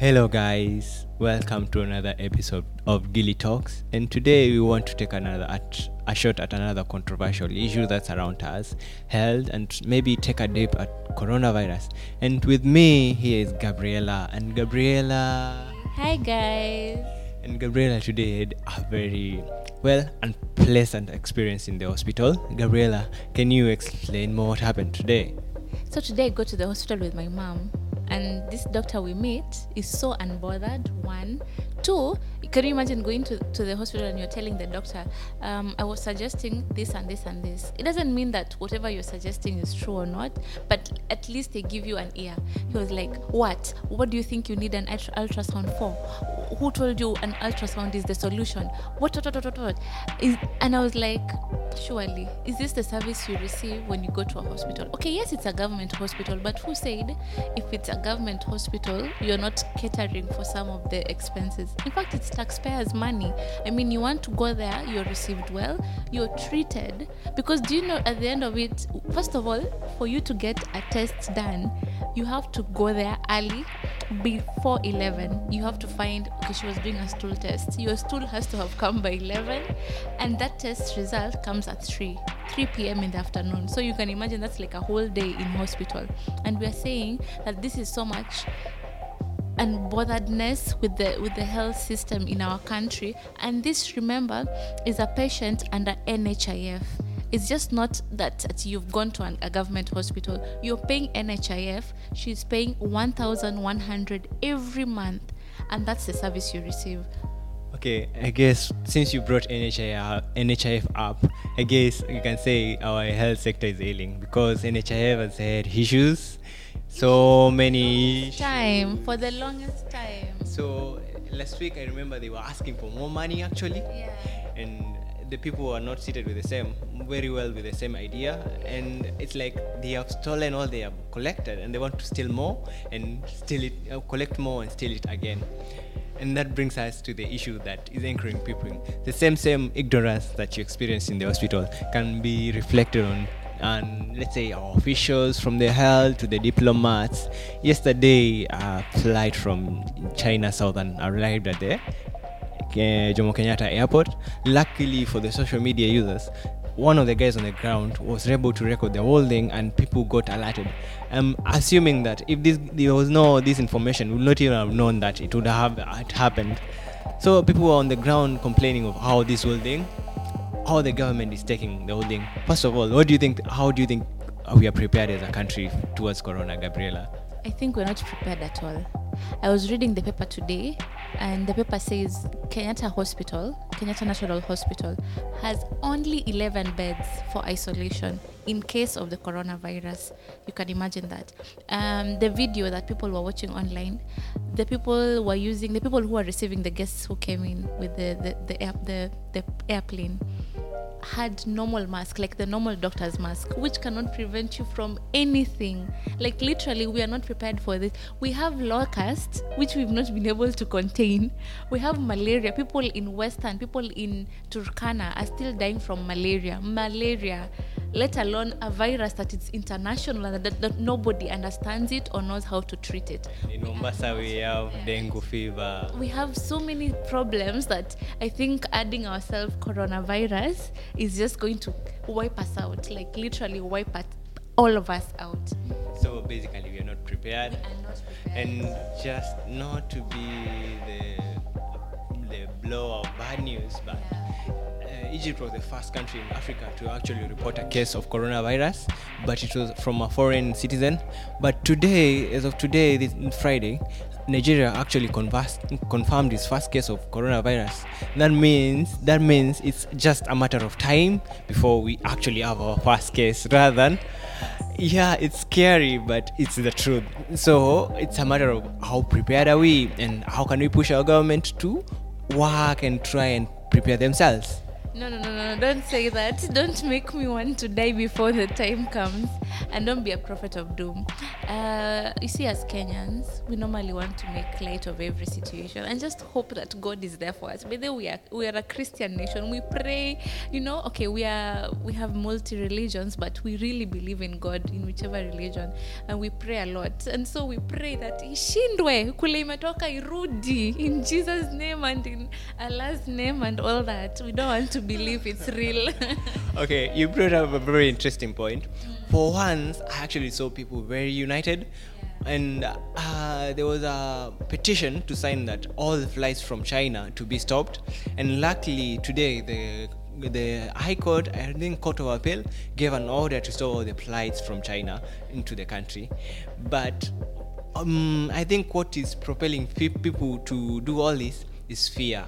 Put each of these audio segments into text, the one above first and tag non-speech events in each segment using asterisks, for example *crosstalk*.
Hello, guys. Welcome to another episode of Gilly Talks. And today we want to take another at, a shot at another controversial issue that's around us, health, and maybe take a dip at coronavirus. And with me here is Gabriela. And Gabriela, Hi guys. and Gabriela today had a very well unpleasant experience in the hospital. Gabriela, can you explain more what happened today? So today I go to the hospital with my mom, and this doctor we meet is so unbothered. One, two. Can you imagine going to, to the hospital and you're telling the doctor, um, I was suggesting this and this and this. It doesn't mean that whatever you're suggesting is true or not, but at least they give you an ear. He was like, What? What do you think you need an ultrasound for? Who told you an ultrasound is the solution? What, what, what, what, what? Is, and I was like, Surely, is this the service you receive when you go to a hospital? Okay, yes, it's a government hospital, but who said if it's a government hospital, you're not catering for some of the expenses? In fact, it's taxpayers' money. I mean, you want to go there, you're received well, you're treated. Because do you know at the end of it, first of all, for you to get a test done, you have to go there early before 11 you have to find okay she was doing a stool test your stool has to have come by 11 and that test result comes at 3 3 p.m in the afternoon. So you can imagine that's like a whole day in hospital. And we are saying that this is so much unbotheredness with the with the health system in our country. And this remember is a patient under NHIF it's just not that, that you've gone to an, a government hospital. You're paying NHIF she's paying 1100 every month. And that's the service you receive. Okay, I guess since you brought NHIF, NHIF up, I guess you can say our health sector is ailing because NHIF has had issues, so many. time for the longest time. So last week I remember they were asking for more money actually, yeah. And the people who are not seated with the same, very well with the same idea, and it's like they have stolen all they have collected, and they want to steal more and steal it, uh, collect more and steal it again. And that brings us to the issue that is anchoring people. The same same ignorance that you experience in the hospital can be reflected on and let's say our officials from the health to the diplomats. Yesterday, a flight from China Southern arrived at the Jomo Kenyatta Airport. Luckily for the social media users, one of the guys on the ground was able to record the whole thing, and people got alerted. I'm assuming that if this there was no this information, we would not even have known that it would have it happened. So people were on the ground complaining of how this whole thing, how the government is taking the whole thing. First of all, what do you think? How do you think we are prepared as a country towards Corona, Gabriela? I think we're not prepared at all. I was reading the paper today, and the paper says Kenyatta Hospital, Kenyatta National Hospital, has only 11 beds for isolation in case of the coronavirus. You can imagine that. Um, the video that people were watching online, the people were using, the people who are receiving the guests who came in with the, the, the, the, the airplane had normal mask like the normal doctor's mask which cannot prevent you from anything. Like literally we are not prepared for this. We have locusts which we've not been able to contain. We have malaria. People in western people in turkana are still dying from malaria. Malaria let alone a virus that is international and that, that nobody understands it or knows how to treat it In Mombasa, we have dengue fever. we have so many problems that I think adding ourselves coronavirus is just going to wipe us out, like literally wipe us, all of us out. So basically, we are not prepared. I'm not prepared. and just not to be the the blow of bad news, but uh, Egypt was the first country in Africa to actually report a case of coronavirus, but it was from a foreign citizen. But today, as of today, this Friday, Nigeria actually conversed, confirmed its first case of coronavirus. That means that means it's just a matter of time before we actually have our first case, rather than yeah, it's scary, but it's the truth. So it's a matter of how prepared are we and how can we push our government to work and try and prepare themselves. no, no, no, no, no, don't say that. *laughs* Don't make me want to die before the time comes. And don't be a prophet of doom. Uh, you see, as Kenyans, we normally want to make light of every situation and just hope that God is there for us. But then we are we are a Christian nation. We pray, you know. Okay, we are we have multi religions, but we really believe in God in whichever religion, and we pray a lot. And so we pray that ishindwe irudi in Jesus' name and in Allah's name and all that. We don't want to believe it's real. *laughs* okay, you brought up a very interesting point. For once, I actually saw people very united. And uh, there was a petition to sign that all the flights from China to be stopped. And luckily, today, the the High Court, I think Court of Appeal, gave an order to stop all the flights from China into the country. But um, I think what is propelling people to do all this is fear.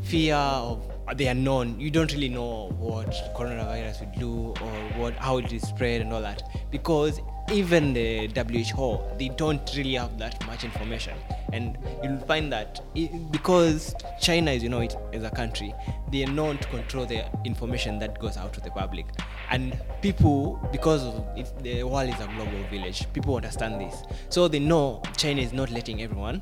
Fear of the unknown. You don't really know what coronavirus would do or what how it is spread and all that. Because even the WHO they don't really have that much information. And you'll find that i because China is you know it as a country they are known to control the information that goes out to the public. And people because of it, the world is a global village people understand this. So they know China is not letting everyone.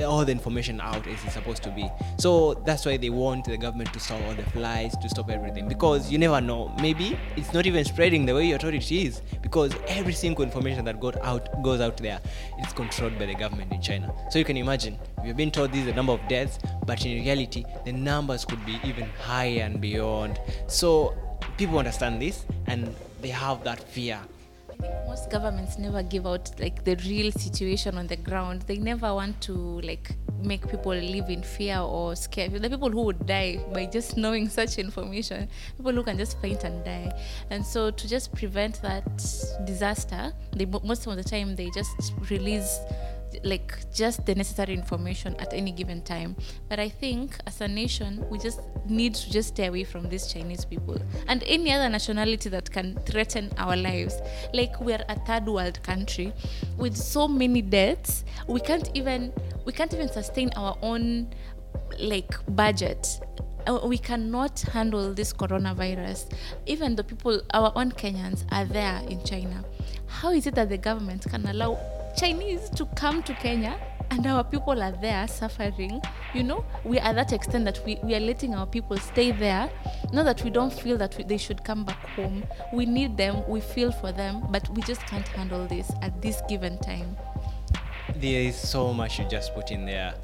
All the information out as it's supposed to be. So that's why they want the government to stop all the flights to stop everything. Because you never know. Maybe it's not even spreading the way thought it is. Because every single information that got out goes out there is controlled by the government in china. So you can imagine we've been told this is the number of deaths but in reality the numbers could be even higher and beyond. So people understand this and they have that fear most governments never give out like the real situation on the ground. They never want to like make people live in fear or scare. The people who would die by just knowing such information, people who can just faint and die. And so to just prevent that disaster, they most of the time they just release like just the necessary information at any given time. But I think as a nation, we just need to just stay away from these Chinese people and any other nationality that can threaten our lives. Like we're a third world country with so many deaths, we can't even we can't even sustain our own like budget Uh, we cannot handle this coronavirus even the people our own kenyans are there in china how is it that the government can allow chinese to come to kenya and our people are there suffering you know we are that extent that we, we are letting our people stay there not that we don't feel that we, they should come back home we need them we feel for them but we just can't handle this at this given time there is so much you just put in there.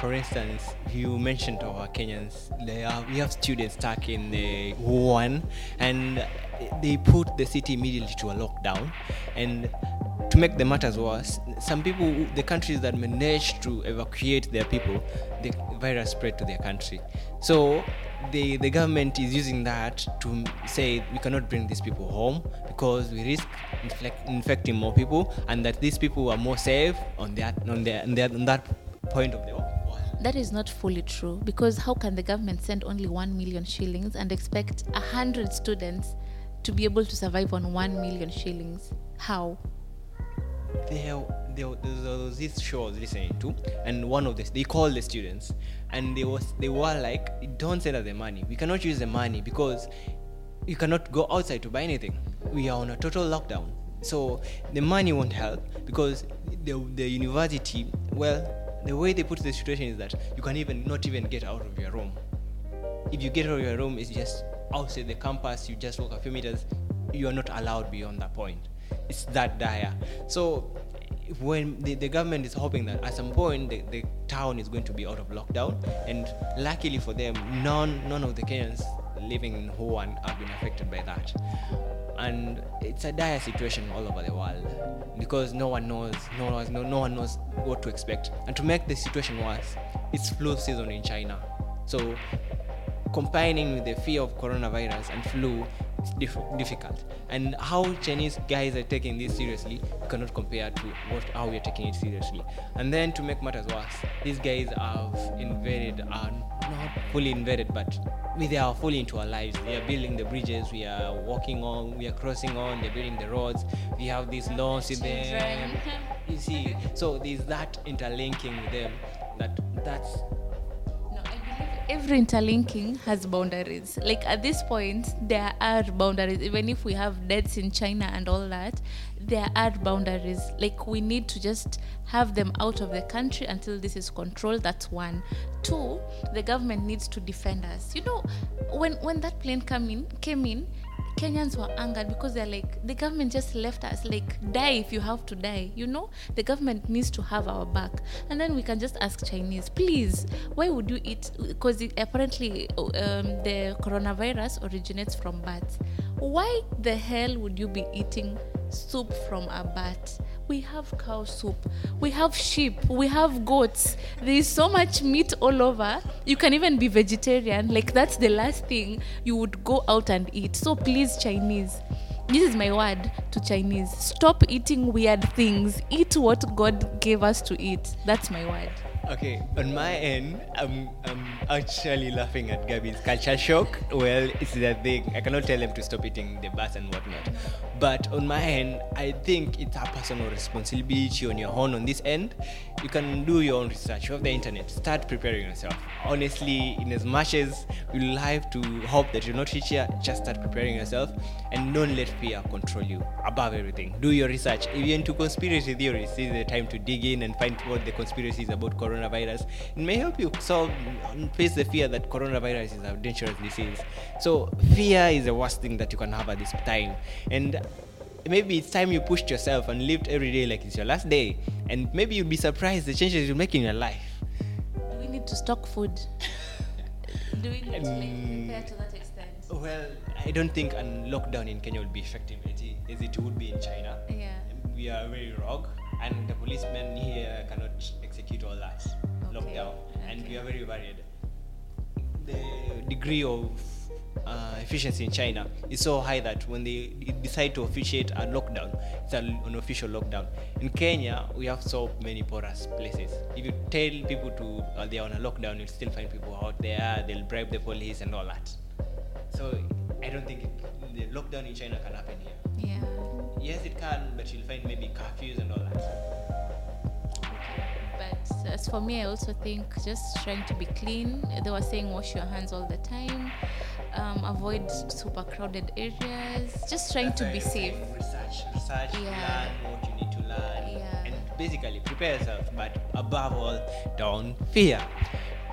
For instance, you mentioned our Kenyans. Are, we have students stuck in the one, and they put the city immediately to a lockdown. And to make the matters worse, some people, the countries that managed to evacuate their people, the virus spread to their country. So the, the government is using that to say we cannot bring these people home because we risk inflect, infecting more people and that these people are more safe on that on, their, on, their, on that point of the world. That is not fully true because how can the government send only 1 million shillings and expect 100 students to be able to survive on 1 million shillings? How? There, there, uh, there was this show I was listening to, and one of this, they called the students, and they was they were like, "Don't send us the money. We cannot use the money because you cannot go outside to buy anything. We are on a total lockdown. So the money won't help because the the university, well, the way they put the situation is that you can even not even get out of your room. If you get out of your room, it's just outside the campus. You just walk a few meters. You are not allowed beyond that point. It's that dire. So when the, the government is hoping that at some point the, the town is going to be out of lockdown, and luckily for them, none none of the Kenyans living in Wuhan have been affected by that. And it's a dire situation all over the world because no one knows, no one, no, no one knows what to expect. And to make the situation worse, it's flu season in China. So combining with the fear of coronavirus and flu is diff- difficult. And how Chinese guys are taking this seriously you cannot compare to what how we are taking it seriously. And then to make matters worse, these guys have invaded, are not fully invaded, but we- they are fully into our lives. They are building the bridges we are walking on, we are crossing on, they're building the roads. We have these laws in them. You see, so there's that interlinking with them that that's No, I believe every interlinking has boundaries. Like at this point, there are boundaries. Even if we have deaths in China and all that, there are boundaries. Like we need to just have them out of the country until this is controlled. That's one. Two, the government needs to defend us. You know, when when that plane come in came in, Kenyans were angered because they're like, the government just left us. Like, die if you have to die. You know, the government needs to have our back. And then we can just ask Chinese, please, why would you eat? Because apparently um, the coronavirus originates from bats. Why the hell would you be eating soup from a bat? We have cow soup, we have sheep, we have goats. There is so much meat all over. You can even be vegetarian. Like, that's the last thing you would go out and eat. So, please, Chinese. This is my word to Chinese. Stop eating weird things. Eat what God gave us to eat. That's my word. Okay, on my end, I'm, I'm actually laughing at Gabby's culture shock. Well, it's the thing. I cannot tell them to stop eating the bats and whatnot. But on my end, I think it's a personal responsibility on your own on this end. You can do your own research. Have the internet. Start preparing yourself. Honestly, in as much as you like to hope that you're not here, just start preparing yourself and don't let fear control you above everything. Do your research. If you're into conspiracy theories, this is the time to dig in and find what the conspiracy is about coronavirus. It may help you solve face the fear that coronavirus is a dangerous disease. So fear is the worst thing that you can have at this time. And maybe it's time you pushed yourself and lived every day like it's your last day. And maybe you'll be surprised the changes you make in your life. Do we need to stock food? *laughs* Do we need to um, like, prepare to that extent? Well, I don't think a lockdown in Kenya will be effective as it, as it would be in China. Yeah. We are very rogue, and the policemen here cannot execute all that Okay, lockdown, and we are very worried. The degree of uh, efficiency in China is so high that when they decide to officiate a lockdown, it's an unofficial lockdown. In Kenya, we have so many porous places. If you tell people to uh, they are on a lockdown, you'll still find people out there. They'll bribe the police and all that. So I don't think it, the lockdown in China can happen here. Yeah. Yes, it can, but you'll find maybe curfews and all that. But as for me, I also think just trying to be clean. They were saying wash your hands all the time, um, avoid super crowded areas, just trying to be safe. Research, research, Yeah. learn what you need to learn, Yeah. and basically prepare yourself. But above all, don't fear.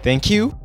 Thank you.